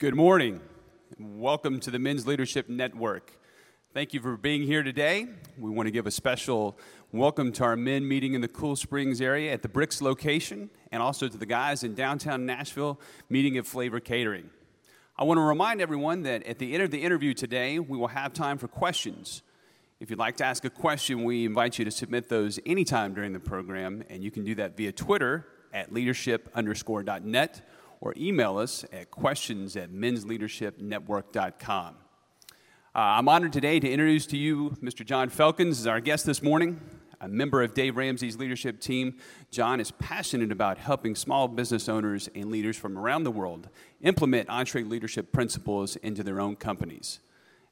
Good morning. Welcome to the Men's Leadership Network. Thank you for being here today. We want to give a special welcome to our men meeting in the Cool Springs area at the Bricks location, and also to the guys in downtown Nashville meeting at Flavor Catering. I want to remind everyone that at the end of the interview today, we will have time for questions. If you'd like to ask a question, we invite you to submit those anytime during the program, and you can do that via Twitter at leadership underscore net or email us at questions at mensleadershipnetwork.com. Uh, I'm honored today to introduce to you Mr. John Felkins as our guest this morning. A member of Dave Ramsey's leadership team, John is passionate about helping small business owners and leaders from around the world implement EntreLeadership principles into their own companies.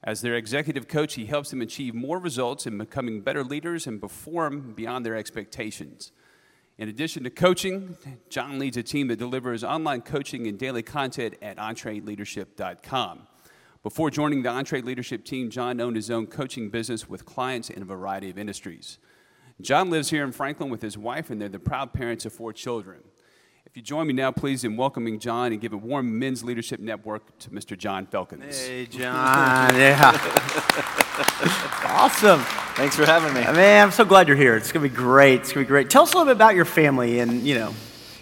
As their executive coach, he helps them achieve more results in becoming better leaders and perform beyond their expectations. In addition to coaching, John leads a team that delivers online coaching and daily content at EntreLeadership.com. Before joining the EntreLeadership team, John owned his own coaching business with clients in a variety of industries. John lives here in Franklin with his wife, and they're the proud parents of four children. If you join me now, please, in welcoming John and give a warm Men's Leadership Network to Mr. John Felkins. Hey, John. yeah. Awesome. Thanks for having me. Man, I'm so glad you're here. It's going to be great. It's going to be great. Tell us a little bit about your family and, you know,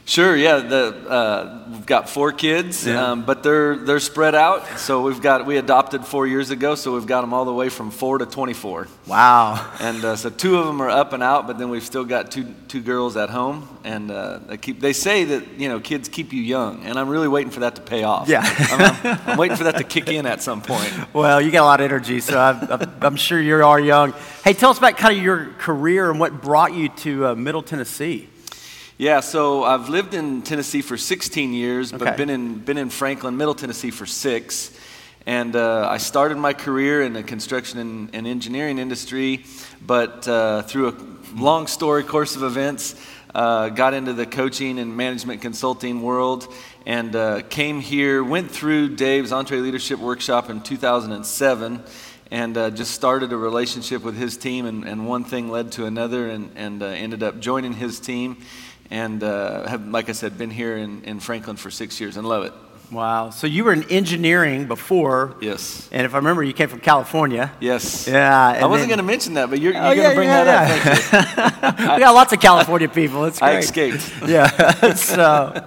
Sure, yeah. The, uh, we've got four kids, yeah. um, but they're they're spread out. So we've got we adopted four years ago, so we've got them all the way from four to 24. Wow! And uh, so two of them are up and out, but then we've still got two two girls at home, and uh, they keep they say that you know kids keep you young, and I'm really waiting for that to pay off. Yeah, I'm, I'm, I'm waiting for that to kick in at some point. Well, you got a lot of energy, so I'm, I'm sure you are young. Hey, tell us about kind of your career and what brought you to uh, Middle Tennessee. Yeah, so I've lived in Tennessee for 16 years, but okay. been in been in Franklin, Middle Tennessee for six. And uh, I started my career in the construction and, and engineering industry, but uh, through a long story course of events, uh, got into the coaching and management consulting world, and uh, came here. Went through Dave's EntreLeadership Workshop in 2007 and uh, just started a relationship with his team, and, and one thing led to another, and, and uh, ended up joining his team and uh, have, like I said, been here in, in Franklin for six years and love it. Wow. So you were in engineering before. Yes. And if I remember, you came from California. Yes. Yeah. I wasn't going to mention that, but you're, you're oh, going to yeah, bring yeah, that yeah. up. we got lots of California people. It's great. I escaped. Yeah. so,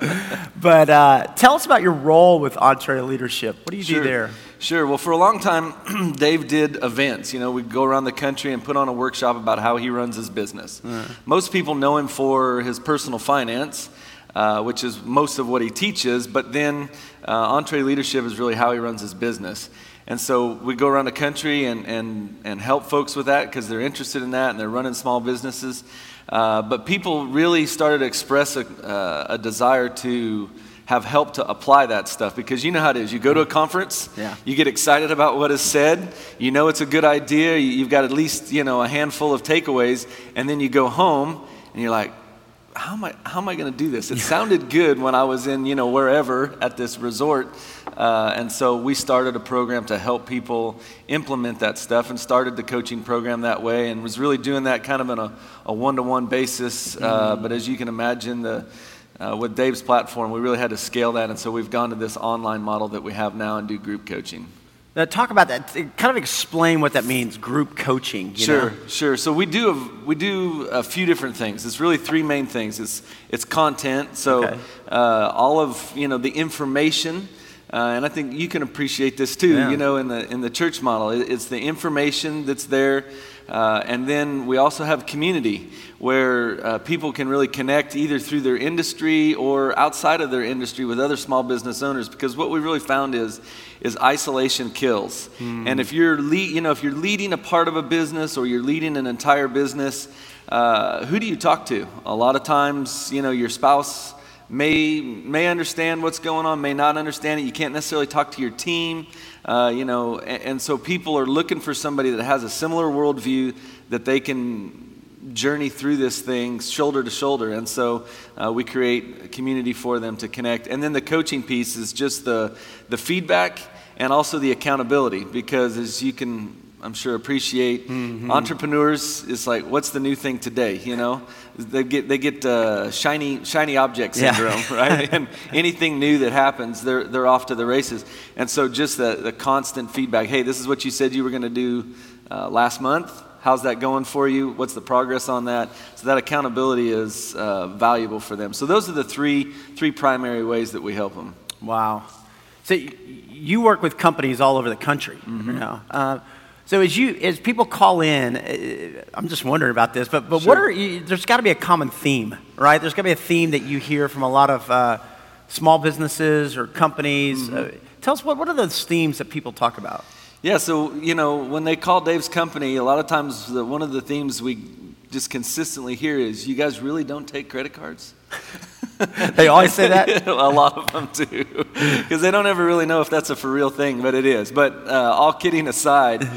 but uh, tell us about your role with EntreLeadership. What do you sure. do there? Sure. Well, for a long time, Dave did events. You know, we'd go around the country and put on a workshop about how he runs his business. Most people know him for his personal finance, uh, which is most of what he teaches, but then uh, EntreLeadership is really how he runs his business. And so we go around the country and, and, and help folks with that because they're interested in that and they're running small businesses. Uh, but people really started to express a, uh, a desire to have helped to apply that stuff because you know how it is. You go to a conference, yeah. you get excited about what is said, you know it's a good idea, you've got at least you know a handful of takeaways, and then you go home and you're like, how am I, how am I going to do this? It sounded good when I was in, you know, wherever at this resort. Uh, and so we started a program to help people implement that stuff and started the coaching program that way and was really doing that kind of on a, a one-to-one basis. Uh, mm-hmm. But as you can imagine, the, uh, with Dave's platform, we really had to scale that, and so we've gone to this online model that we have now and do group coaching. Now, talk about that. Kind of explain what that means, group coaching. sure, know? sure. So we do a, we do a few different things. It's really three main things. It's it's content. So okay. uh, all of you know the information. Uh, and I think you can appreciate this too. Yeah. You know, in the in the church model, it's the information that's there, uh, and then we also have community where uh, people can really connect either through their industry or outside of their industry with other small business owners. Because what we really found is is isolation kills. Mm. And if you're lead, you know if you're leading a part of a business or you're leading an entire business, uh, who do you talk to? A lot of times, you know, your spouse may may understand what's going on, may not understand it. You can't necessarily talk to your team, uh, you know, and, and, so people are looking for somebody that has a similar worldview that they can journey through this thing shoulder to shoulder. And so uh, we create a community for them to connect. And then the coaching piece is just the the feedback and also the accountability, because as you can I'm sure appreciate. Mm-hmm. Entrepreneurs, it's like, what's the new thing today? You know, they get they get uh, shiny shiny object syndrome, yeah. right? and anything new that happens, they're they're off to the races. And so just the the constant feedback. Hey, this is what you said you were going to do uh, last month. How's that going for you? What's the progress on that? So that accountability is uh, valuable for them. So those are the three three primary ways that we help them. Wow. So you work with companies all over the country. Mm-hmm. You know? So as you as people call in, uh, I'm just wondering about this, but but sure. what are you, there's got to be a common theme, right? There's got to be a theme that you hear from a lot of uh, small businesses or companies. Mm-hmm. Uh, tell us what what are those themes that people talk about? Yeah, so you know when they call Dave's company, a lot of times the, one of the themes we just consistently hear is, "You guys really don't take credit cards." they always say that? a lot of them do. Because they don't ever really know if that's a for real thing, but it is. But uh, all kidding aside,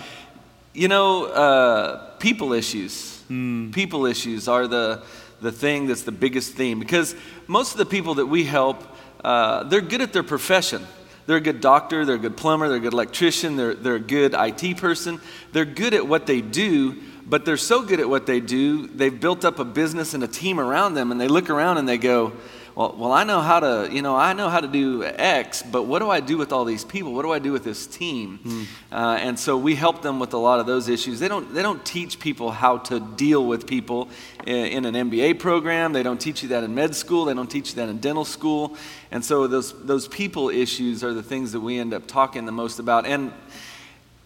you know, uh, people issues. Mm. People issues are the, the thing that's the biggest theme. Because most of the people that we help, uh, they're good at their profession. They're a good doctor, they're a good plumber, they're a good electrician, they're, they're a good IT person. They're good at what they do, but they're so good at what they do, they've built up a business and a team around them, and they look around and they go, well, well, I know how to, you know, I know how to do X, but what do I do with all these people? What do I do with this team? Mm. Uh, and so we help them with a lot of those issues. They don't, they don't teach people how to deal with people in, in an MBA program. They don't teach you that in med school. They don't teach you that in dental school. And so those, those people issues are the things that we end up talking the most about. And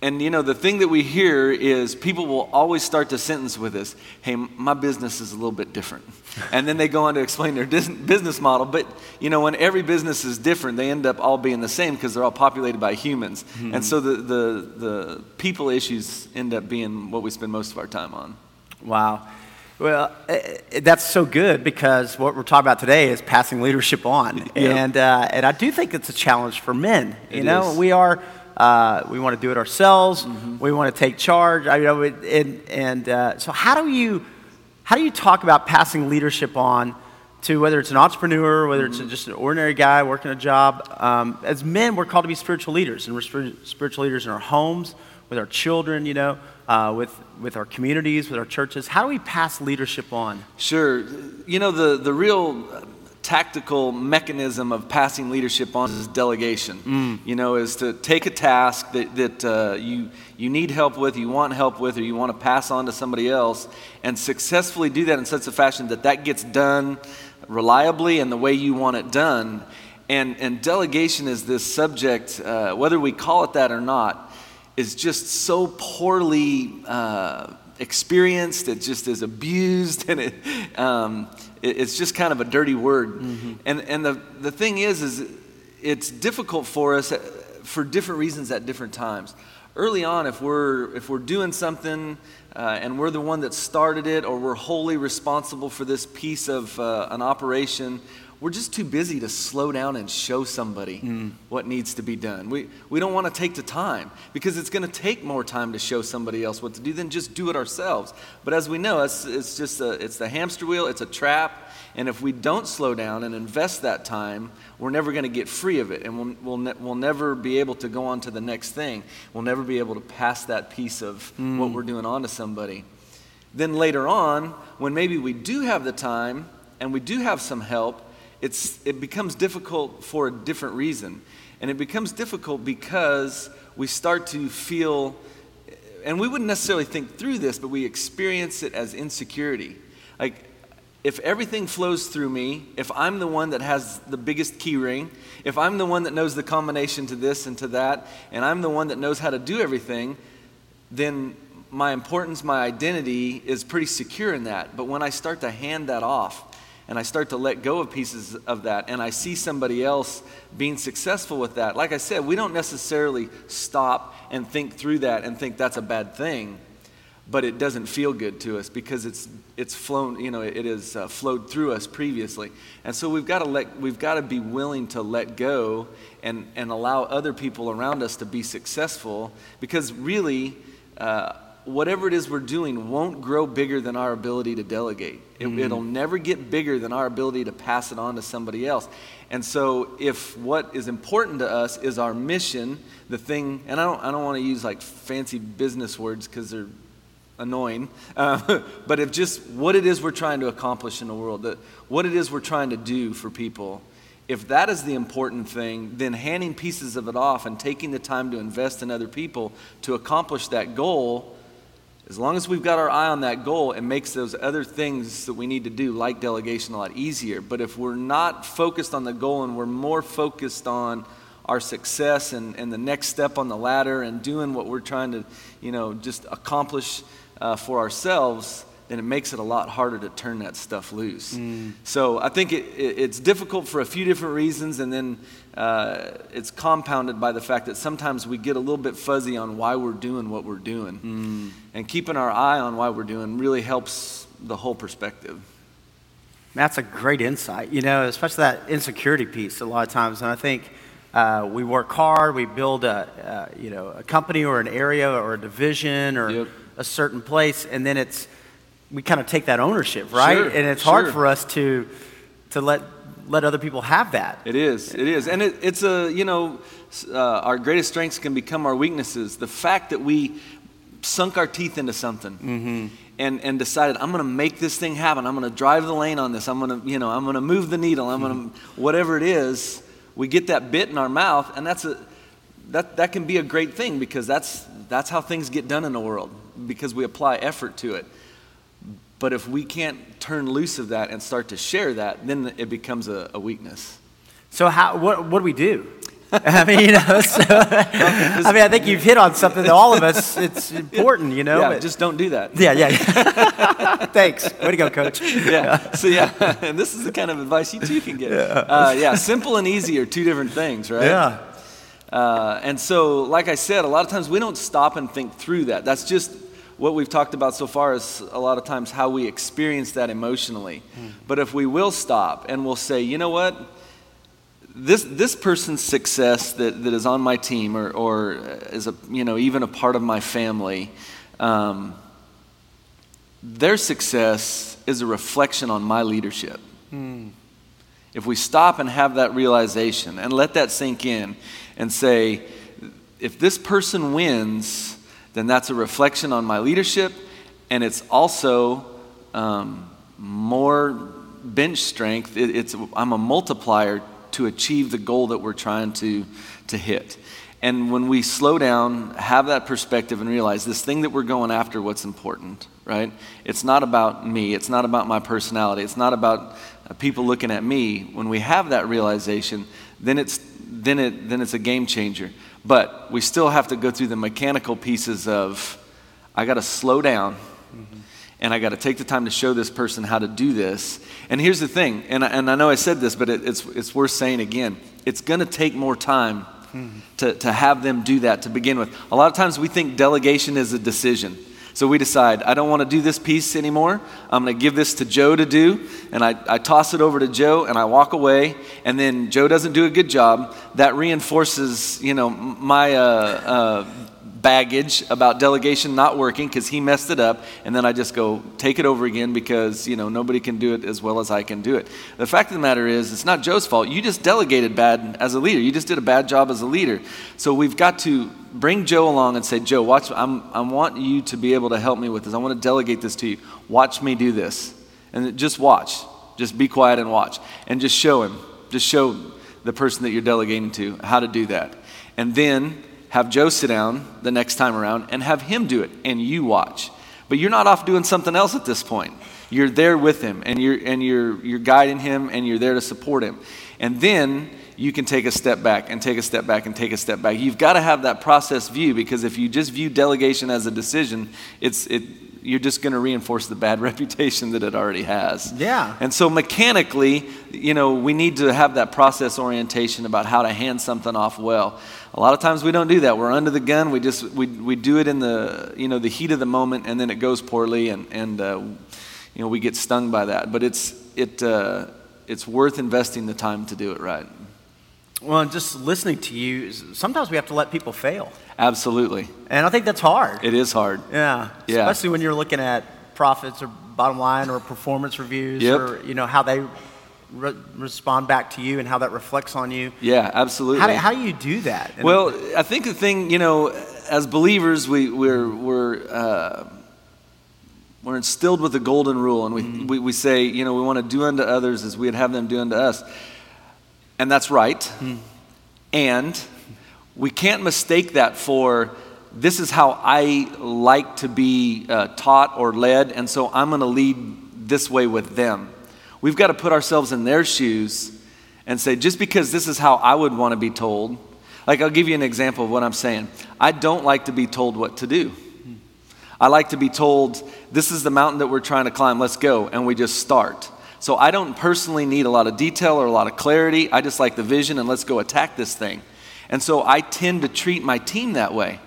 and you know, the thing that we hear is people will always start the sentence with this Hey, my business is a little bit different. And then they go on to explain their business model. But, you know, when every business is different, they end up all being the same because they're all populated by humans. Mm-hmm. And so the, the, the people issues end up being what we spend most of our time on. Wow. Well, that's so good because what we're talking about today is passing leadership on. Yep. And, uh, and I do think it's a challenge for men. You it know, is. we are uh, we want to do it ourselves. Mm-hmm. We want to take charge. I know, and, and uh, so how do you how do you talk about passing leadership on to whether it's an entrepreneur, whether mm-hmm. it's just an ordinary guy working a job? Um, as men, we're called to be spiritual leaders, and we're spiritual leaders in our homes, with our children. You know, uh, with with our communities, with our churches. How do we pass leadership on? Sure. You know, the the real tactical mechanism of passing leadership on is delegation. Mm. You know, is to take a task that, that uh, you, you need help with, you want help with, or you want to pass on to somebody else, and successfully do that in such a fashion that that gets done reliably and the way you want it done. And, and delegation is this subject, uh, whether we call it that or not, is just so poorly uh, experienced. It just is abused, and it, um, it's just kind of a dirty word. Mm-hmm. And, and the, the thing is, is it's difficult for us uh, for different reasons at different times. Early on, if we're, if we're doing something uh, and we're the one that started it or we're wholly responsible for this piece of uh, an operation, we're just too busy to slow down and show somebody mm. what needs to be done. We, we don't want to take the time because it's going to take more time to show somebody else what to do than just do it ourselves. But as we know, it's, it's just a, it's the hamster wheel, it's a trap. And if we don't slow down and invest that time, we're never going to get free of it. And we'll, we'll, ne- we'll never be able to go on to the next thing. We'll never be able to pass that piece of mm. what we're doing on to somebody. Then later on, when maybe we do have the time and we do have some help, it's, it becomes difficult for a different reason. And it becomes difficult because we start to feel, and we wouldn't necessarily think through this, but we experience it as insecurity. Like, if everything flows through me, if I'm the one that has the biggest key ring, if I'm the one that knows the combination to this and to that, and I'm the one that knows how to do everything, then my importance, my identity is pretty secure in that. But when I start to hand that off, and I start to let go of pieces of that, and I see somebody else being successful with that. Like I said, we don't necessarily stop and think through that and think that's a bad thing, but it doesn't feel good to us because it's it's flown, you know, it has uh, flowed through us previously, and so we've got to let we've got to be willing to let go and and allow other people around us to be successful because really. Uh, whatever it is we're doing won't grow bigger than our ability to delegate. It, mm. It'll never get bigger than our ability to pass it on to somebody else. And so, if what is important to us is our mission, the thing, and I don't, I don't want to use like fancy business words because they're annoying, uh, but if just what it is we're trying to accomplish in the world, that what it is we're trying to do for people, if that is the important thing, then handing pieces of it off and taking the time to invest in other people to accomplish that goal, as long as we've got our eye on that goal, it makes those other things that we need to do, like delegation, a lot easier. But if we're not focused on the goal and we're more focused on our success and, and the next step on the ladder and doing what we're trying to, you know, just accomplish uh, for ourselves, then it makes it a lot harder to turn that stuff loose. Mm. So I think it, it, it's difficult for a few different reasons, and then uh, it's compounded by the fact that sometimes we get a little bit fuzzy on why we're doing what we're doing. Mm. And keeping our eye on why we're doing really helps the whole perspective. That's a great insight, you know, especially that insecurity piece a lot of times. And I think uh, we work hard, we build a, uh, you know, a company or an area or a division or yep. a certain place, and then it's we kind of take that ownership, right? Sure, and it's sure. hard for us to to let let other people have that. It is. It is, and it, it's a you know uh, our greatest strengths can become our weaknesses. The fact that we sunk our teeth into something. Mm-hmm. And, and decided I'm going to make this thing happen. I'm going to drive the lane on this. I'm going to you know I'm going to move the needle. I'm going to mm-hmm. whatever it is. We get that bit in our mouth, and that's a that that can be a great thing because that's that's how things get done in the world because we apply effort to it. But if we can't turn loose of that and start to share that, then it becomes a, a weakness. So how, what, what do we do? I mean, you know, so, I mean, I think you've hit on something that all of us, it's important, you know. Yeah, but, just don't do that. Yeah, yeah. yeah. Thanks. Way to go, coach. Yeah. So, yeah, and this is the kind of advice you too can get. Yeah. Uh, yeah, simple and easy are two different things, right? Yeah. Uh, and so, like I said, a lot of times we don't stop and think through that. That's just what we've talked about so far is a lot of times how we experience that emotionally. Mm. But if we will stop and we'll say, you know what? This, this person's success that, that is on my team or, or is a, you know, even a part of my family, um, their success is a reflection on my leadership. Mm. If we stop and have that realization and let that sink in and say, if this person wins, then that's a reflection on my leadership, and it's also um, more bench strength. It, it's, I'm a multiplier to achieve the goal that we're trying to, to hit. And when we slow down, have that perspective, and realize this thing that we're going after, what's important, right? It's not about me. It's not about my personality. It's not about uh, people looking at me. When we have that realization, then it's, then it, then it's a game changer. But we still have to go through the mechanical pieces of I got to slow down mm-hmm. and I got to take the time to show this person how to do this. And here's the thing, and I, and I know I said this, but it, it's, it's worth saying again. It's going to take more time mm-hmm. to, to have them do that to begin with. A lot of times we think delegation is a decision. So we decide, I don't want to do this piece anymore. I'm going to give this to Joe to do. And I, I toss it over to Joe and I walk away. And then Joe doesn't do a good job. That reinforces, you know, my uh, uh, baggage about delegation not working because he messed it up, and then I just go take it over again because you know nobody can do it as well as I can do it. The fact of the matter is, it's not Joe's fault. You just delegated bad as a leader. You just did a bad job as a leader. So we've got to bring Joe along and say, Joe, watch. I'm, I want you to be able to help me with this. I want to delegate this to you. Watch me do this, and just watch. Just be quiet and watch, and just show him. Just show the person that you're delegating to how to do that, and then have Joe sit down the next time around and have him do it, and you watch. But you're not off doing something else at this point. You're there with him, and you're, and you're, you're guiding him, and you're there to support him. And then you can take a step back and take a step back and take a step back. You've got to have that process view because if you just view delegation as a decision, it's, it, you're just going to reinforce the bad reputation that it already has. Yeah. And so mechanically, you know, we need to have that process orientation about how to hand something off well. A lot of times we don't do that. We're under the gun. We just we, we do it in the you know the heat of the moment, and then it goes poorly, and and uh, you know we get stung by that. But it's it uh, it's worth investing the time to do it right. Well, just listening to you, sometimes we have to let people fail. Absolutely. And I think that's hard. It is hard. Yeah. Yeah. Especially when you're looking at profits or bottom line or performance reviews Yep. or, you know, how they re- respond back to you and how that reflects on you. Yeah, absolutely. How do, how do you do that? And- Well, I think the thing, you know, as believers, we, we're, we're, uh, we're instilled with the golden rule, and we, we, we say, you know, we want to do unto others as we'd have them do unto us. And that's right. And we can't mistake that for this is how I like to be uh, taught or led, and so I'm going to lead this way with them. We've got to put ourselves in their shoes and say, just because this is how I would want to be told, like I'll give you an example of what I'm saying. I don't like to be told what to do. I like to be told, this is the mountain that we're trying to climb, let's go, and we just start. So I don't personally need a lot of detail or a lot of clarity. I just like the vision and let's go attack this thing. And so I tend to treat my team that way.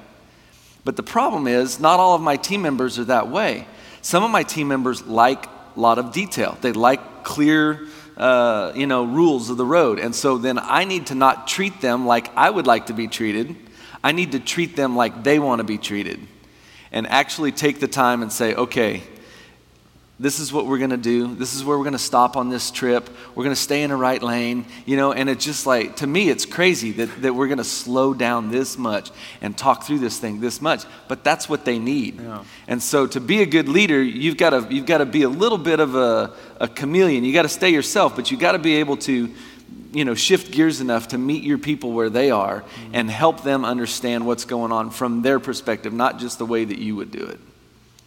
But the problem is, not all of my team members are that way. Some of my team members like a lot of detail. They like clear, uh, you know, rules of the road. And so then I need to not treat them like I would like to be treated. I need to treat them like they want to be treated. And actually take the time and say, okay, this is what we're going to do. This is where we're going to stop on this trip. We're going to stay in the right lane, you know, and it's just like, to me, it's crazy that, that we're going to slow down this much and talk through this thing this much. But that's what they need. Yeah. And so to be a good leader, you've got to, you've got to be a little bit of a, a chameleon. You got to stay yourself, but you got to be able to, you know, shift gears enough to meet your people where they are mm-hmm. and help them understand what's going on from their perspective, not just the way that you would do it.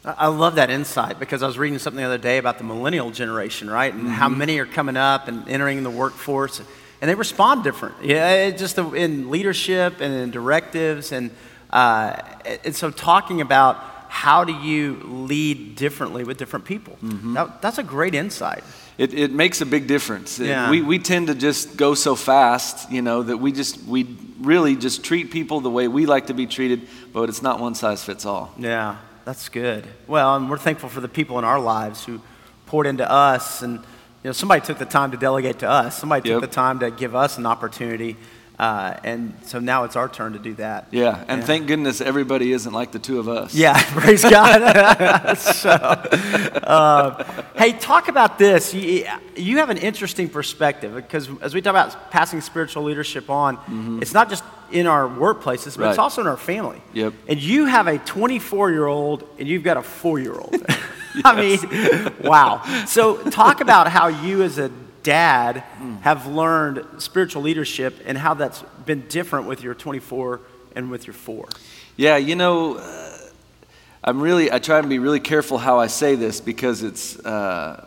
I love that insight because I was reading something the other day about the millennial generation, right? And how many are coming up and entering the workforce, and they respond different. Yeah, just in leadership and in directives, and uh, and so talking about how do you lead differently with different people. That, that's a great insight. It, it makes a big difference. It- Yeah. we, we tend to just go so fast, you know, that we just, we really just treat people the way we like to be treated, but it's not one size fits all. Yeah, that's good. Well, and we're thankful for the people in our lives who poured into us, and you know, somebody took the time to delegate to us. Somebody took Yep. the time to give us an opportunity, uh, and so now it's our turn to do that. Yeah, and thank goodness everybody isn't like the two of us. Yeah, praise God. so, uh, hey, talk about this. You, you have an interesting perspective because as we talk about passing spiritual leadership on, it's not just in our workplaces, but it's Mm-hmm. Also in our family. Yep. And you have a 24 year old and you've got a four year old. I mean, wow. So, talk about how you as a dad Mm. have learned spiritual leadership and how that's been different with your 24 and with your four. Yeah, you know, uh, I'm really, I try to be really careful how I say this because it's, uh,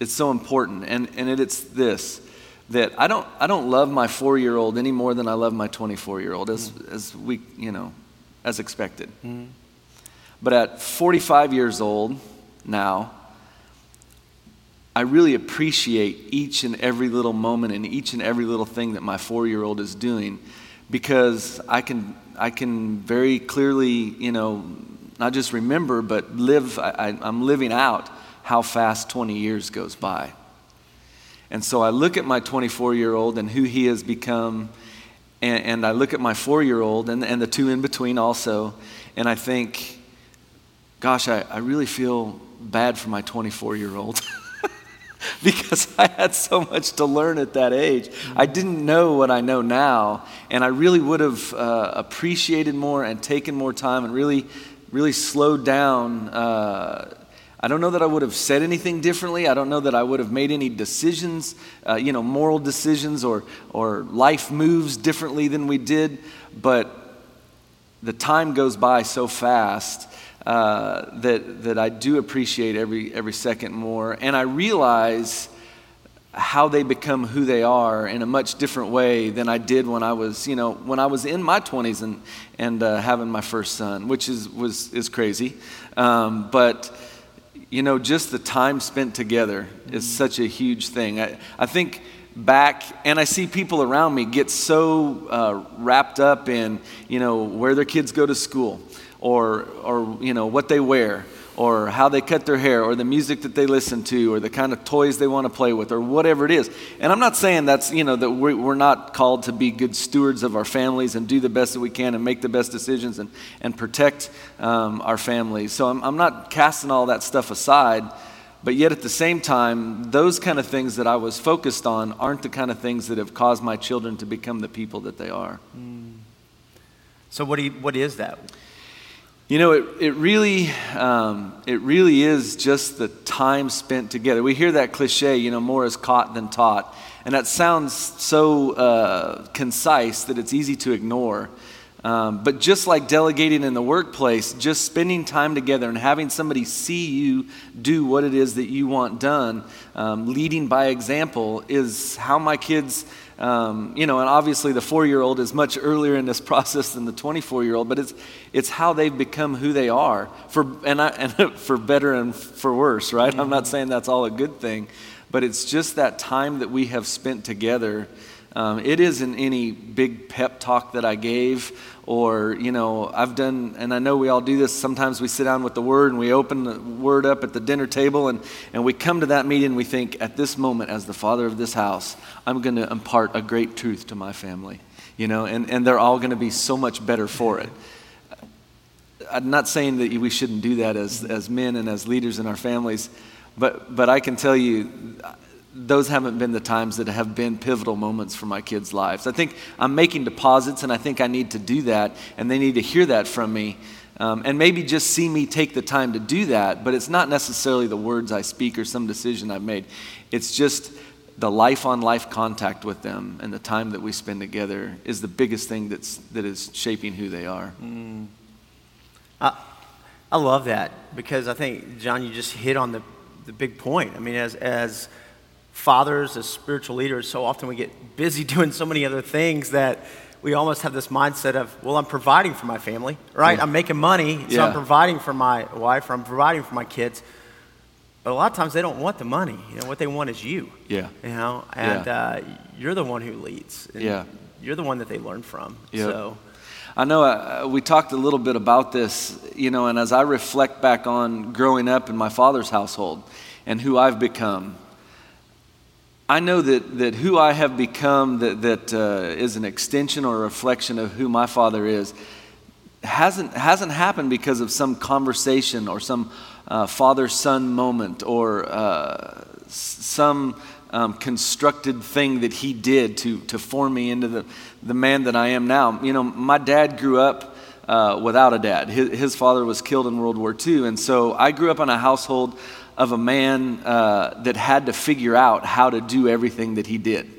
it's so important. And, and it, it's this that I don't, I don't love my four year old any more than I love my 24 year old, as, as we, you know, as expected. But at 45 years old now, I really appreciate each and every little moment and each and every little thing that my four year old is doing because I can, I can very clearly, you know, not just remember, but live, I, I'm living out how fast 20 years goes by. And so I look at my 24 year old and who he has become, and, and I look at my four year old and, and the two in between also, and I think, gosh, I, I really feel bad for my 24 year old. because I had so much to learn at that age. I didn't know what I know now, and I really would have uh, appreciated more and taken more time and really, really slowed down. Uh, I don't know that I would have said anything differently. I don't know that I would have made any decisions, uh, you know, moral decisions or, or life moves differently than we did. But the time goes by so fast uh, that, that I do appreciate every, every second more. And I realize how they become who they are in a much different way than I did when I was, you know, when I was in my 20s and, and uh, having my first son, which is, was, is crazy. Um, but, you know, just the time spent together is such a huge thing. I, I think back and I see people around me get so uh, wrapped up in, you know, where their kids go to school or, or you know, what they wear or how they cut their hair or the music that they listen to or the kind of toys they want to play with or whatever it is. And I'm not saying that's, you know, that we're not called to be good stewards of our families and do the best that we can and make the best decisions and, and protect um, our families. So I'm, I'm not casting all that stuff aside. But yet at the same time, those kind of things that I was focused on aren't the kind of things that have caused my children to become the people that they are. Mm. So what, do you, what is that? You know, it, it, really, um, it really is just the time spent together. We hear that cliche, you know, more is caught than taught. And that sounds so uh, concise that it's easy to ignore. Um, but just like delegating in the workplace, just spending time together and having somebody see you do what it is that you want done, um, leading by example, is how my kids um, you know, and obviously the four year old is much earlier in this process than the 24 year old, but it's, it's how they've become who they are, for, and, I, and for better and for worse, right? Mm-hmm. I'm not mm-hmm. saying that's all a good thing, but it's just that time that we have spent together. Um, it isn't any big pep talk that I gave or you know i've done and i know we all do this sometimes we sit down with the word and we open the word up at the dinner table and, and we come to that meeting and we think at this moment as the father of this house i'm going to impart a great truth to my family you know and, and they're all going to be so much better for it. I'm not saying that we shouldn't do that as, as men and as leaders in our families but, but i can tell you those haven't been the times that have been pivotal moments for my kids' lives. I think I'm making deposits, and I think I need to do that, and they need to hear that from me. Um, and maybe just see me take the time to do that, but it's not necessarily the words I speak or some decision I've made. It's just the life on life contact with them and the time that we spend together is the biggest thing that's, that is shaping who they are. Mm. I, I love that because I think, John, you just hit on the, the big point. I mean, as, as fathers, as spiritual leaders, so often we get busy doing so many other things that we almost have this mindset of, well, I'm providing for my family, right? Yeah. I'm making money, so yeah. I'm providing for my wife, or I'm providing for my kids. But a lot of times they don't want the money. You know, what they want is you. Yeah. You know, and yeah. uh, you're the one who leads. yeah. You're the one that they learn from. Yep. So. I know uh, we talked a little bit about this, you know, and as I reflect back on growing up in my father's household and who I've become, I know that, that who I have become that, that uh, is an extension or a reflection of who my father is hasn't, hasn't happened because of some conversation or some uh, father son moment or uh, some um, constructed thing that he did to, to form me into the, the man that I am now. You know, my dad grew up uh, without a dad. His, his, father was killed in World War II, and so I grew up in a household of a man uh, that had to figure out how to do everything that he did.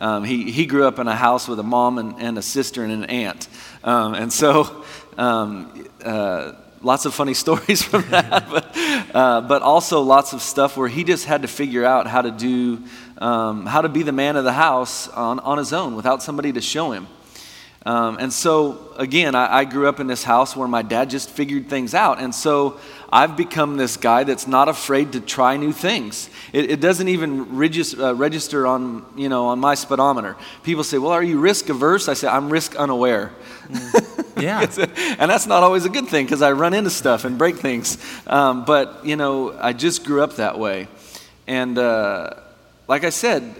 Um, he, he grew up in a house with a mom and, and a sister and an aunt. Um, and so, um, uh, lots of funny stories from that, but, uh, but also lots of stuff where he just had to figure out how to do, um, how to be the man of the house on, on his own without somebody to show him. Um, and so, again, I, I, grew up in this house where my dad just figured things out. And so I've become this guy that's not afraid to try new things. It, it doesn't even register, uh, register on, you know, on my speedometer. People say, well, are you risk averse? I say, I'm risk unaware. Mm. Yeah. and that's not always a good thing because I run into stuff and break things. Um, but, you know, I just grew up that way. And uh, like I said,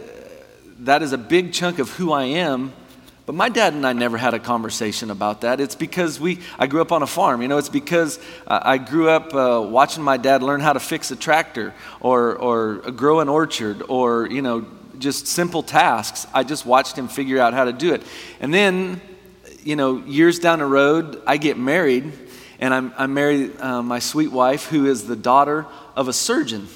that is a big chunk of who I am but my dad and I never had a conversation about that. It's because we, I grew up on a farm. You know, it's because uh, I grew up uh, watching my dad learn how to fix a tractor or, or grow an orchard or, you know, just simple tasks. I just watched him figure out how to do it. And then, you know, years down the road, I get married and I'm, I marry uh, my sweet wife who is the daughter of a surgeon.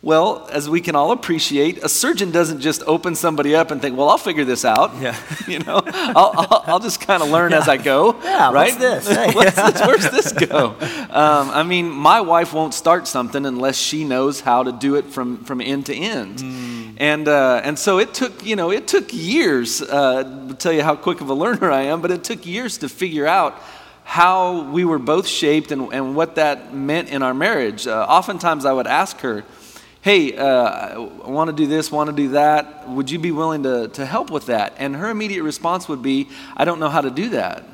Well, as we can all appreciate, a surgeon doesn't just open somebody up and think, "Well, I'll figure this out." Yeah. you know, I'll, I'll, I'll just kind of learn yeah. as I go. Yeah. Right. What's this? Hey. what's this? Where's this go? Um, I mean, my wife won't start something unless she knows how to do it from from end to end. Mm. And uh, and so it took you know it took years uh, to tell you how quick of a learner I am, but it took years to figure out how we were both shaped and, and what that meant in our marriage. Uh, oftentimes, I would ask her hey, uh, I want to do this, want to do that. Would you be willing to, to help with that? And her immediate response would be, I don't know how to do that.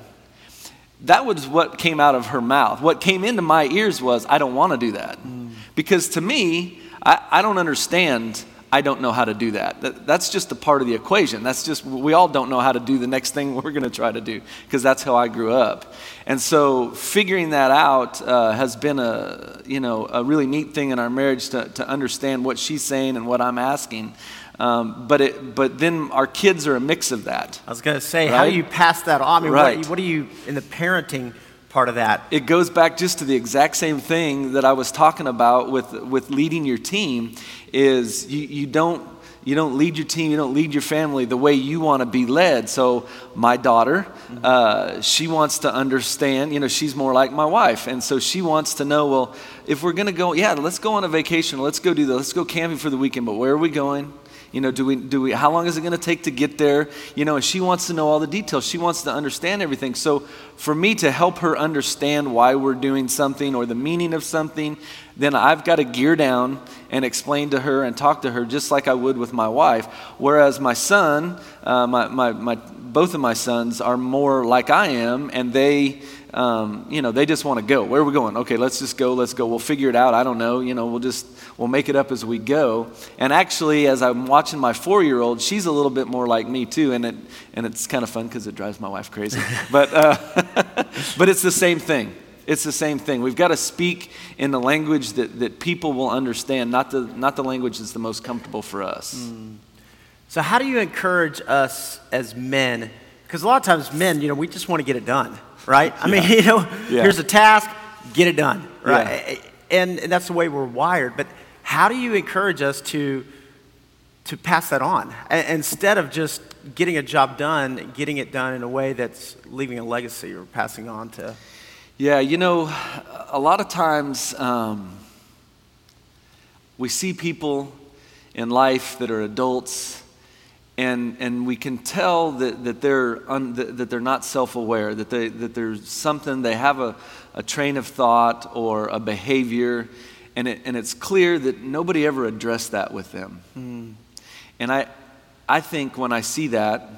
that was what came out of her mouth. What came into my ears was, I don't want to do that. Mm. Because to me, I, I don't understand I don't know how to do that. that. That's just a part of the equation. That's just, we all don't know how to do the next thing we're going to try to do because that's how I grew up. And so figuring that out uh, has been a, you know, a really neat thing in our marriage to, to understand what she's saying and what I'm asking. Um, but, it, but then our kids are a mix of that. I was going to say, right? how do you pass that on? I mean, right. what, what do you, in the parenting part of that? It goes back just to the exact same thing that I was talking about with, with leading your team is you, you don't you don't lead your team, you don't lead your family the way you want to be led. So, my daughter, uh, she wants to understand, you know, she's more like my wife. And so she wants to know, well, if we're going to go, yeah, let's go on a vacation, let's go do that, let's go camping for the weekend, but where are we going? You know, do we, do we, how long is it going to take to get there? You know, and she wants to know all the details. She wants to understand everything. So for me to help her understand why we're doing something or the meaning of something, then I've got to gear down and explain to her and talk to her just like I would with my wife. Whereas my son, uh, my, my, my, both of my sons are more like I am, and they, um, you know, they just want to go. Where are we going? Okay, let's just go. Let's go. We'll figure it out. I don't know. You know, we'll just we'll make it up as we go. And actually, as I'm watching my four-year-old, she's a little bit more like me too, and it and it's kind of fun because it drives my wife crazy. but uh, but it's the same thing. It's the same thing. We've got to speak in the language that, that people will understand, not the, not the language that's the most comfortable for us. Mm. So, how do you encourage us as men? Because a lot of times, men, you know, we just want to get it done, right? I mean, you know, yeah. here's a task, get it done, right? Yeah. And, and that's the way we're wired. But how do you encourage us to, to pass that on? instead of just getting a job done, getting it done in a way that's leaving a legacy or passing on to. Yeah, you know, a lot of times um, we see people in life that are adults and, and we can tell that, that, they're un, that, that, they're not self aware, that, they, that there's something, they have a, a train of thought or a behavior, and, it, and it's clear that nobody ever addressed that with them. Mm. And I, I think when I see that,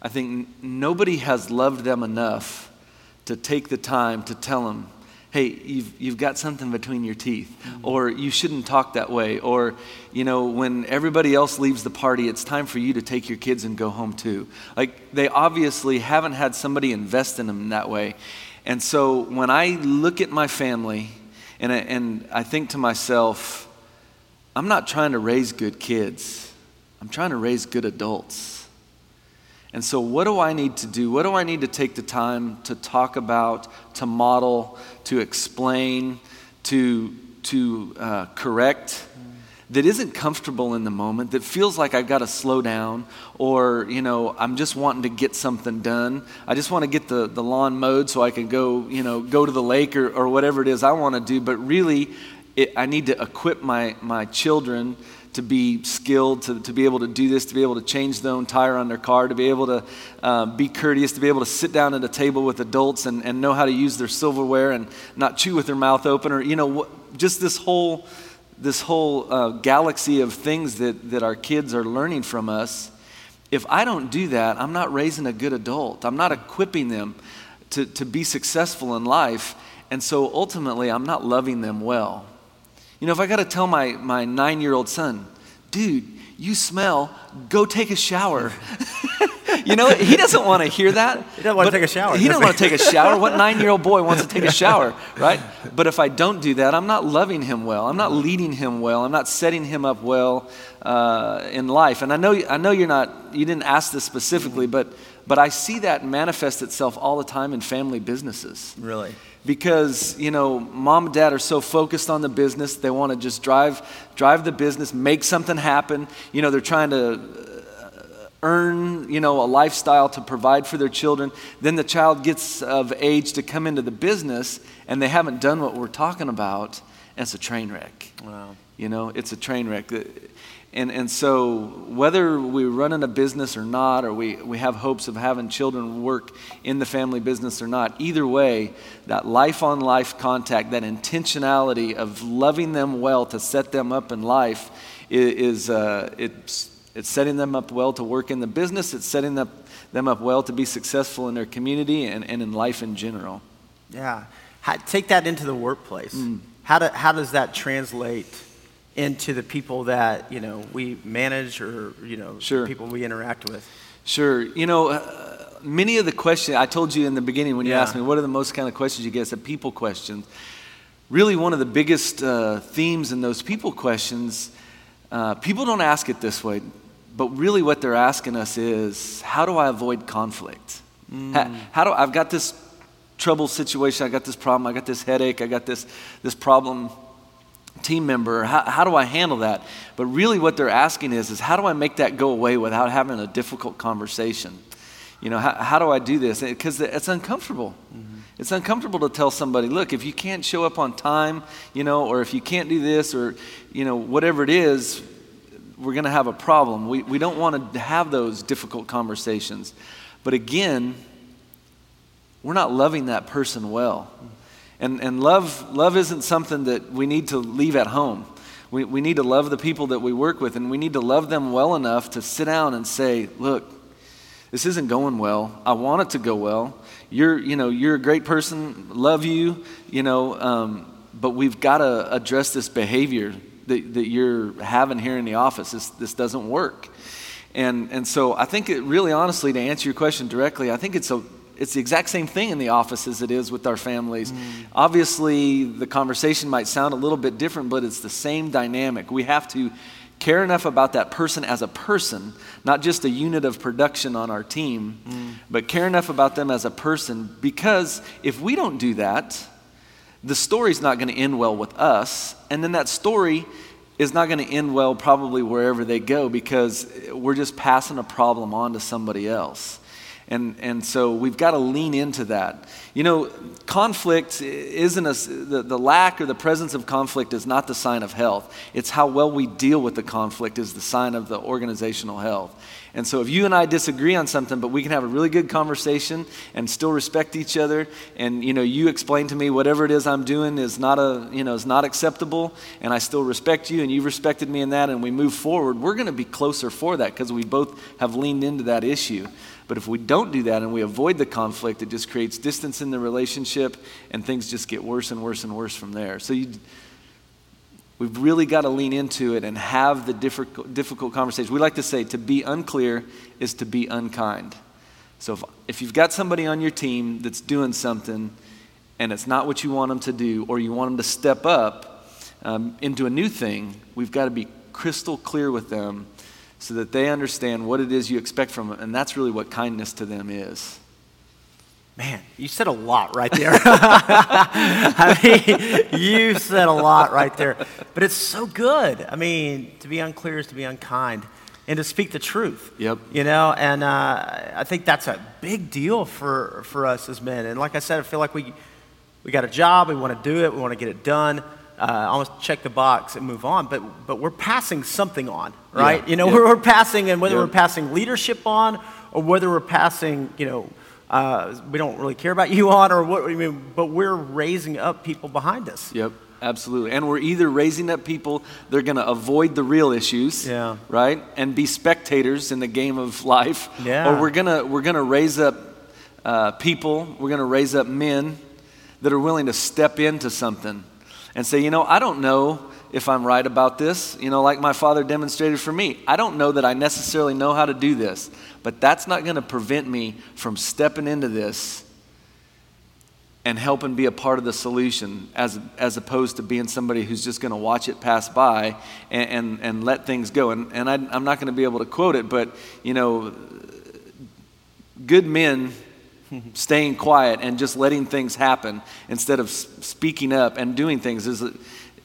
I think nobody has loved them enough to take the time to tell them, hey, you've, you've got something between your teeth, or you shouldn't talk that way, or, you know, when everybody else leaves the party, it's time for you to take your kids and go home too. Like, they obviously haven't had somebody invest in them in that way. And so when I look at my family and I, and I think to myself, I'm not trying to raise good kids, I'm trying to raise good adults. And so, what do I need to do? What do I need to take the time to talk about, to model, to explain, to, to uh, correct? That isn't comfortable in the moment, that feels like I've got to slow down, or, you know, I'm just wanting to get something done. I just want to get the, the lawn mowed so I can go, you know, go to the lake or, or whatever it is I want to do. But really, it, I need to equip my, my children to be skilled, to, to be able to do this, to be able to change their own tire on their car, to be able to uh, be courteous, to be able to sit down at a table with adults and, and know how to use their silverware and not chew with their mouth open, or, you know, just this whole, this whole uh, galaxy of things that, that our kids are learning from us. If I don't do that, I'm not raising a good adult. I'm not equipping them to, to be successful in life. And so ultimately, I'm not loving them well. You know, if I got to tell my, my nine year old son, dude, you smell, go take a shower. you know, he doesn't want to hear that. He doesn't want to take a shower. He doesn't want to take a shower. What nine year old boy wants to take a shower, right? But if I don't do that, I'm not loving him well. I'm not leading him well. I'm not setting him up well uh, in life. And I know, I know you're not, you didn't ask this specifically, but, but I see that manifest itself all the time in family businesses. Really? Because you know mom and dad are so focused on the business they want to just drive drive the business make something happen. You know they're trying to uh, earn you know a lifestyle to provide for their children. Then the child gets of age to come into the business and they haven't done what we're talking about it's a train wreck wow you know it's a train wreck and, and so, whether we're running a business or not, or we, we have hopes of having children work in the family business or not, either way, that life on life contact, that intentionality of loving them well to set them up in life, is, uh, it's, it's setting them up well to work in the business, it's setting them them up well to be successful in their community and, and in life in general. Yeah. Take that into the workplace. Mm. How, do, how does that translate into the people that, you know, we manage or, you know, sure. people we interact with? Sure. You know, uh, many of the questions, I told you in the beginning when you yeah. asked me, what are the most kind of questions you get? It's the people questions. Really, one of the biggest uh, themes in those people questions, uh, people don't ask it this way, but really what they're asking us is, how do I avoid conflict? Mm. How, how do I've got this trouble situation. I got this problem. I got this headache. I got this, this problem team member. How, how do I handle that? But really, what they're asking is, is how do I make that go away without having a difficult conversation? You know, how, how do I do this? Because it's uncomfortable. Mm-hmm. It's uncomfortable to tell somebody, look, if you can't show up on time, you know, or if you can't do this, or, you know, whatever it is, we're going to have a problem. We, we don't want to have those difficult conversations. But again, we're not loving that person well. And, and love, love isn't something that we need to leave at home. We, we need to love the people that we work with, and we need to love them well enough to sit down and say, look, this isn't going well. I want it to go well. You're, you know, you're a great person, love you, you know, um, but we've got to address this behavior that, that you're having here in the office. This, this doesn't work. And, and so I think it really honestly, to answer your question directly, I think it's a, it's the exact same thing in the office as it is with our families. Mm. Obviously, the conversation might sound a little bit different, but it's the same dynamic. We have to care enough about that person as a person, not just a unit of production on our team, mm. but care enough about them as a person because if we don't do that, the story's not going to end well with us, and then that story is not going to end well probably wherever they go because we're just passing a problem on to somebody else. And, and so we've got to lean into that. You know, conflict isn't a, the, the lack or the presence of conflict is not the sign of health. It's how well we deal with the conflict is the sign of the organizational health. And so if you and I disagree on something, but we can have a really good conversation and still respect each other, and you know, you explain to me whatever it is I'm doing is not a, you know, is not acceptable, and I still respect you and you've respected me in that, and we move forward, we're going to be closer for that because we both have leaned into that issue. But if we don't do that and we avoid the conflict, it just creates distance in the relationship and things just get worse and worse and worse from there. So you, we've really got to lean into it and have the difficult, difficult conversation. We like to say to be unclear is to be unkind. So if, if you've got somebody on your team that's doing something and it's not what you want them to do, or you want them to step up um, into a new thing, we've got to be crystal clear with them so that they understand what it is you expect from them. And that's really what kindness to them is. Man, you said a lot right there. I mean, you said a lot right there. But it's so good. I mean, to be unclear is to be unkind and to speak the truth. Yep. You know, and uh, I think that's a big deal for, for us as men. And like I said, I feel like we, we got a job, we want to do it, we want to get it done uh, almost check the box and move on, but, but we're passing something on, right? Yeah, you know, yeah. we're, we're, passing, and whether yeah. we're passing leadership on or whether we're passing, you know, uh, we don't really care about you on or what, I mean, but we're raising up people behind us. Yep. Absolutely. And we're either raising up people they're going to avoid the real issues, yeah. right? And be spectators in the game of life. Yeah. Or we're going to we're going to raise up uh, people, we're going to raise up men that are willing to step into something and say, you know, I don't know if I'm right about this, you know, like my father demonstrated for me. I don't know that I necessarily know how to do this, but that's not going to prevent me from stepping into this and helping be a part of the solution as, as opposed to being somebody who's just going to watch it pass by and, and, and let things go. And, and I, I'm not going to be able to quote it, but, you know, good men staying quiet and just letting things happen instead of speaking up and doing things is,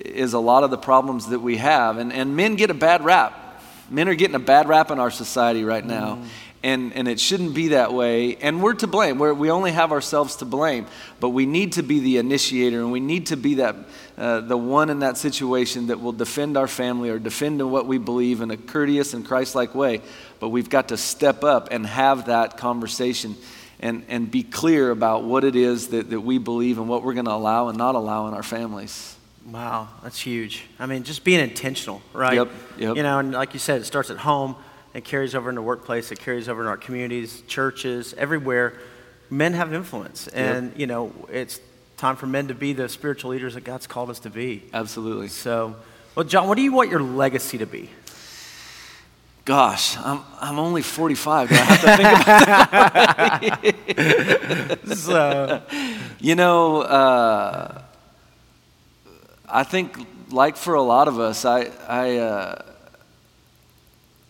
is a lot of the problems that we have. And, and men get a bad rap. Men are getting a bad rap in our society right now. Mm. And, and it shouldn't be that way. And we're to blame. We're, we only have ourselves to blame. But we need to be the initiator and we need to be that, uh, the one in that situation that will defend our family or defend what we believe in a courteous and Christ like way. But we've got to step up and have that conversation and, and be clear about what it is that, that we believe and what we're going to allow and not allow in our families. Wow, that's huge. I mean, just being intentional, right? Yep, yep. You know, and like you said, it starts at home. it carries over in the workplace, it carries over in our communities, churches, everywhere. Men have influence. And, yep. you know, it's time for men to be the spiritual leaders that God's called us to be. Absolutely. So, well, John, what do you want your legacy to be? Gosh, I'm, I'm only 45. Do I have to think about that? so. You know, uh, I think, like for a lot of us, I, I, uh,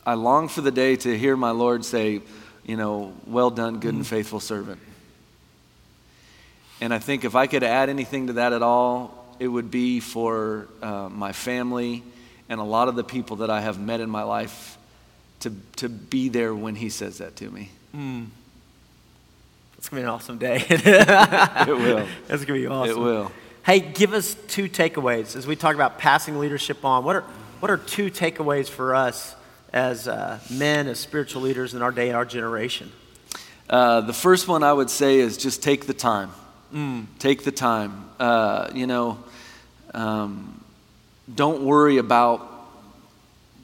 I long for the day to hear my Lord say, you know, well done, good and mm. faithful servant. And I think if I could add anything to that at all, it would be for uh, my family and a lot of the people that I have met in my life to, to be there when he says that to me. Mm. It's going to be an awesome day. it will. It's going to be awesome. It will. Hey, give us two takeaways as we talk about passing leadership on. What are, what are two takeaways for us as uh, men, as spiritual leaders in our day and our generation? Uh, the first one I would say is just take the time. Mm. Take the time. Uh, you know, um, don't worry about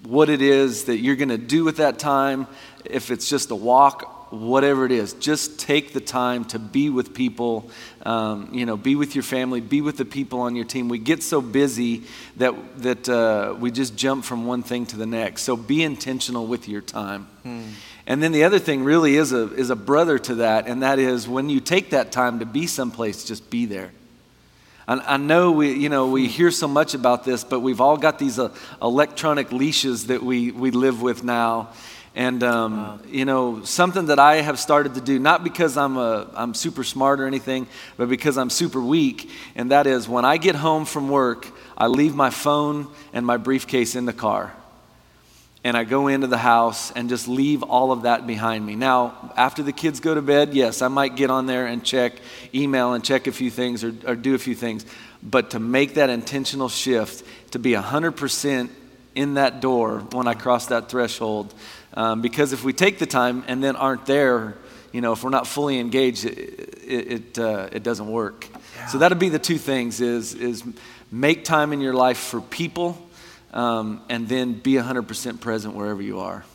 what it is that you're going to do with that time. If it's just a walk, whatever it is, just take the time to be with people. Um, you know, be with your family, be with the people on your team. We get so busy that that uh, we just jump from one thing to the next. So be intentional with your time. Mm. And then the other thing really is a, is a brother to that, and that is when you take that time to be someplace, just be there. I, I know we, you know, we hear so much about this, but we've all got these uh, electronic leashes that we, we live with now. And, um, wow. you know, something that I have started to do, not because I'm, a, I'm super smart or anything, but because I'm super weak, and that is when I get home from work, I leave my phone and my briefcase in the car and I go into the house and just leave all of that behind me. Now, after the kids go to bed, yes, I might get on there and check email and check a few things or, or do a few things. But to make that intentional shift, to be 100% in that door when I cross that threshold, um, because if we take the time and then aren't there, you know, if we're not fully engaged, it, it, it, uh, it doesn't work. Yeah. So that'll be the two things is, is make time in your life for people um, and then be 100% present wherever you are.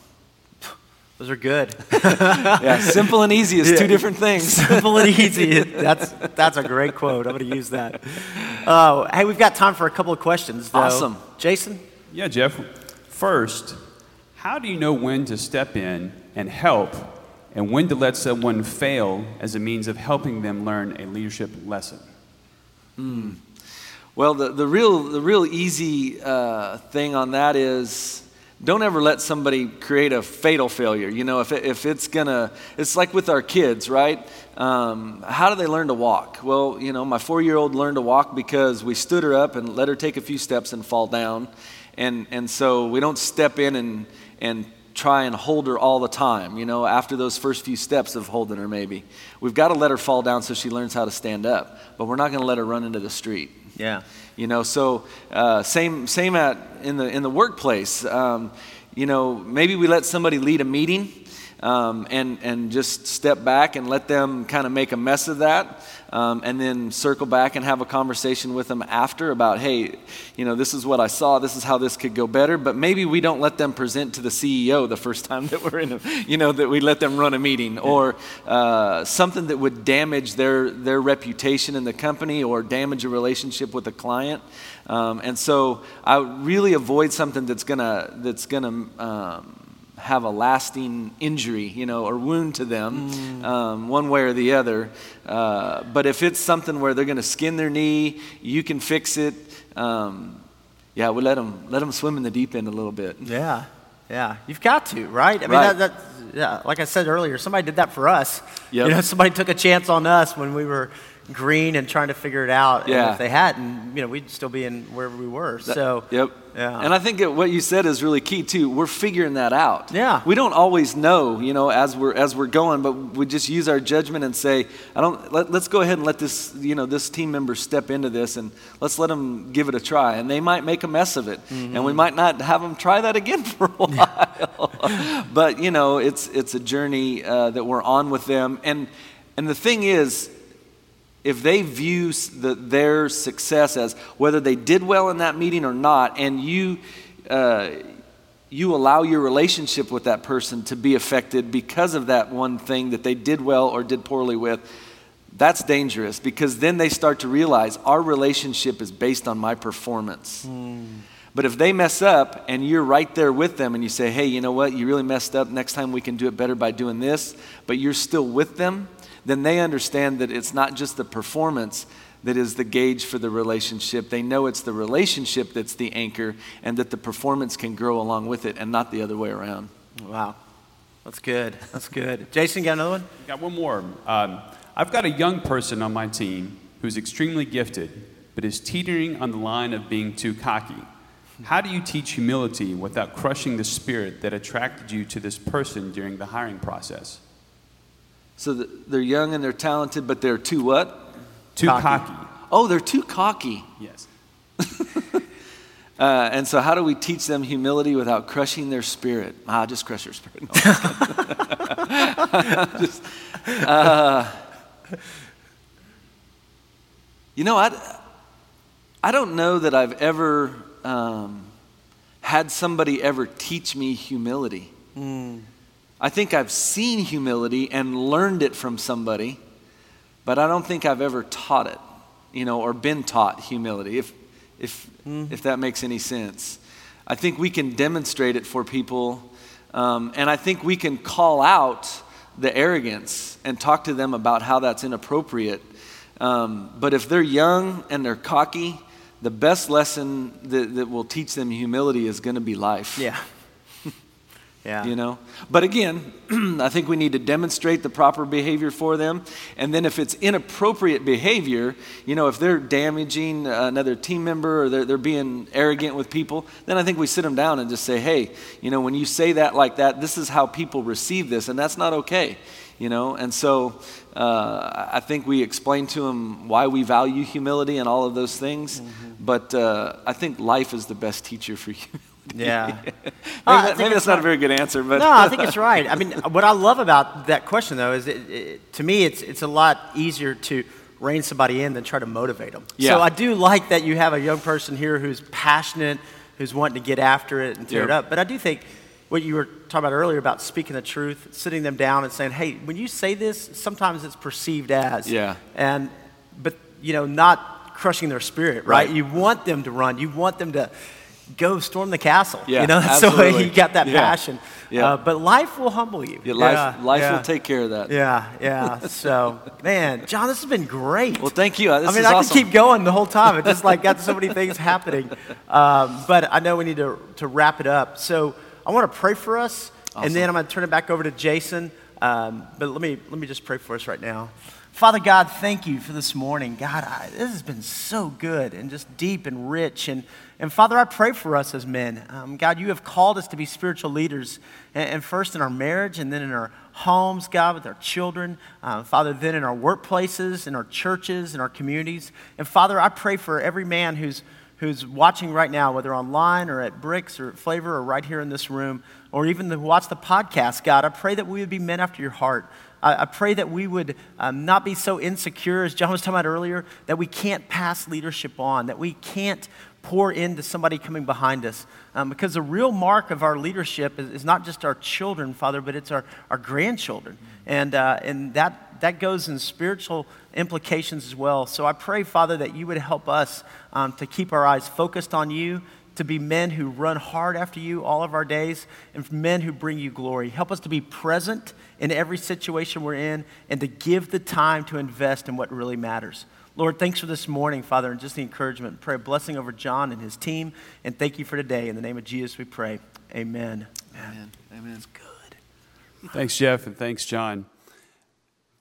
Those are good. yeah, simple and easy is yeah. two different things. simple and easy. That's, that's a great quote. I'm going to use that. Uh, hey, we've got time for a couple of questions. Though. Awesome. Jason? Yeah, Jeff. First, how do you know when to step in and help and when to let someone fail as a means of helping them learn a leadership lesson? Mm. Well, the, the, real, the real easy uh, thing on that is don't ever let somebody create a fatal failure. You know, if, it, if it's gonna, it's like with our kids, right? Um, how do they learn to walk? Well, you know, my four year old learned to walk because we stood her up and let her take a few steps and fall down. And, and so we don't step in and, and try and hold her all the time, you know, after those first few steps of holding her, maybe. We've got to let her fall down so she learns how to stand up, but we're not going to let her run into the street. Yeah. You know, so uh, same same at in the in the workplace. Um, you know, maybe we let somebody lead a meeting um, and, and just step back and let them kind of make a mess of that. Um, and then circle back and have a conversation with them after about, hey, you know, this is what I saw, this is how this could go better. But maybe we don't let them present to the CEO the first time that we're in, a, you know, that we let them run a meeting or uh, something that would damage their, their reputation in the company or damage a relationship with a client. Um, and so I really avoid something that's gonna that's gonna um, have a lasting injury, you know, or wound to them, mm. um, one way or the other. Uh, but if it's something where they're going to skin their knee, you can fix it. Um, yeah, we let them let them swim in the deep end a little bit. Yeah, yeah, you've got to, right? I mean, right. That, that, yeah, like I said earlier, somebody did that for us. Yep. You know, somebody took a chance on us when we were green and trying to figure it out. Yeah. And if they hadn't, you know, we'd still be in wherever we were. That, so. Yep. Yeah. And I think that what you said is really key too. We're figuring that out. Yeah. We don't always know, you know, as we're as we're going, but we just use our judgment and say, I don't. Let, us go ahead and let this, you know, this team member step into this, and let's let them give it a try. And they might make a mess of it, mm-hmm. and we might not have them try that again for a while. but you know, it's it's a journey uh, that we're on with them, and and the thing is if they view the, their success as whether they did well in that meeting or not, and you, uh, you allow your relationship with that person to be affected because of that one thing that they did well or did poorly with, that's dangerous because then they start to realize our relationship is based on my performance. Mm. But if they mess up and you're right there with them and you say, hey, you know what, you really messed up, next time we can do it better by doing this, but you're still with them, then they understand that it's not just the performance that is the gauge for the relationship. They know it's the relationship that's the anchor and that the performance can grow along with it and not the other way around. Wow. That's good. That's good. Jason, got another one? Got one more. Um, I've got a young person on my team who's extremely gifted, but is teetering on the line of being too cocky. How do you teach humility without crushing the spirit that attracted you to this person during the hiring process? So they're young and they're talented, but they're too what? Too cocky. cocky. Oh, they're too cocky. Yes. uh, and so, how do we teach them humility without crushing their spirit? Ah, just crush their spirit. No, just, uh, you know, I, I don't know that I've ever um, had somebody ever teach me humility. Mm. I think I've seen humility and learned it from somebody, but I don't think I've ever taught it, you know, or been taught humility, if, if, mm. if that makes any sense. I think we can demonstrate it for people, um, and I think we can call out the arrogance and talk to them about how that's inappropriate. Um, but if they're young and they're cocky, the best lesson that, that will teach them humility is going to be life. Yeah. Yeah. You know? But again, I think we need to demonstrate the proper behavior for them. And then if it's inappropriate behavior, you know, if they're damaging another team member or they're, they're being arrogant with people, then I think we sit them down and just say, hey, you know, when you say that like that, this is how people receive this, and that's not okay. You know? And so uh, I think we explain to them why we value humility and all of those things. Mm-hmm. But uh, I think life is the best teacher for you. Yeah. maybe, ah, that, maybe that's not a very good answer, but. no, I think it's right. I mean, what I love about that question, though, is it, it, to me, it's, it's a lot easier to rein somebody in than try to motivate them. Yeah. So I do like that you have a young person here who's passionate, who's wanting to get after it and tear yep. it up. But I do think what you were talking about earlier about speaking the truth, sitting them down and saying, hey, when you say this, sometimes it's perceived as. Yeah. And, but, you know, not crushing their spirit, right? right? You want them to run. You want them to go storm the castle. Yeah, you know, that's absolutely. the way you got that yeah. passion. Yeah. Uh, but life will humble you. Yeah, life, yeah, life will take care of that. Yeah, yeah. So, man, John, this has been great. Well, thank you. This I mean, I awesome. could keep going the whole time. It just like got so many things happening. Um, but I know we need to, to wrap it up. So I want to pray for us, awesome. and then I'm going to turn it back over to Jason. Um, but let me, let me just pray for us right now. Father God, thank you for this morning. God, I, this has been so good and just deep and rich. And, and Father, I pray for us as men. Um, God, you have called us to be spiritual leaders, and, and, first in our marriage, and then in our homes, God, with our children. Uh, Father, then in our workplaces, in our churches, in our communities. And Father, I pray for every man who's, who's watching right now, whether online or at Bricks or at Flavor or right here in this room, or even to watch the podcast, God, I pray that we would be men after your heart. I, I pray that we would um, not be so insecure, as John was talking about earlier, that we can't pass leadership on, that we can't pour into somebody coming behind us. Um, because the real mark of our leadership is, is, not just our children, Father, but it's our, our grandchildren. And, uh, and that, that goes in spiritual implications as well. So I pray, Father, that you would help us um, to keep our eyes focused on you, to be men who run hard after you all of our days, and men who bring you glory. Help us to be present in every situation we're in and to give the time to invest in what really matters. Lord, thanks for this morning, Father, and just the encouragement. Pray a blessing over John and his team, and thank you for today. In the name of Jesus, we pray. Amen. Amen. Amen. It's good. Thanks, Jeff, and thanks, John.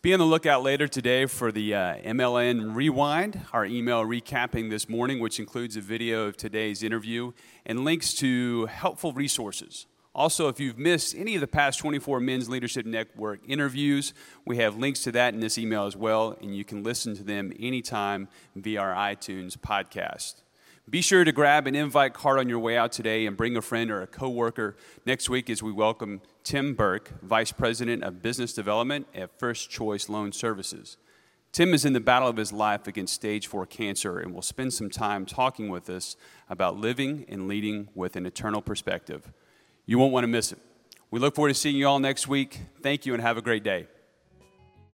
Be on the lookout later today for the uh, MLN Rewind, our email recapping this morning, which includes a video of today's interview and links to helpful resources. Also, if you've missed any of the past 24 Men's Leadership Network interviews, we have links to that in this email as well, and you can listen to them anytime via our iTunes podcast. Be sure to grab an invite card on your way out today and bring a friend or a coworker next week as we welcome Tim Burke, Vice President of Business Development at First Choice Loan Services. Tim is in the battle of his life against stage 4 cancer and will spend some time talking with us about living and leading with an eternal perspective. You won't want to miss it. We look forward to seeing you all next week. Thank you and have a great day.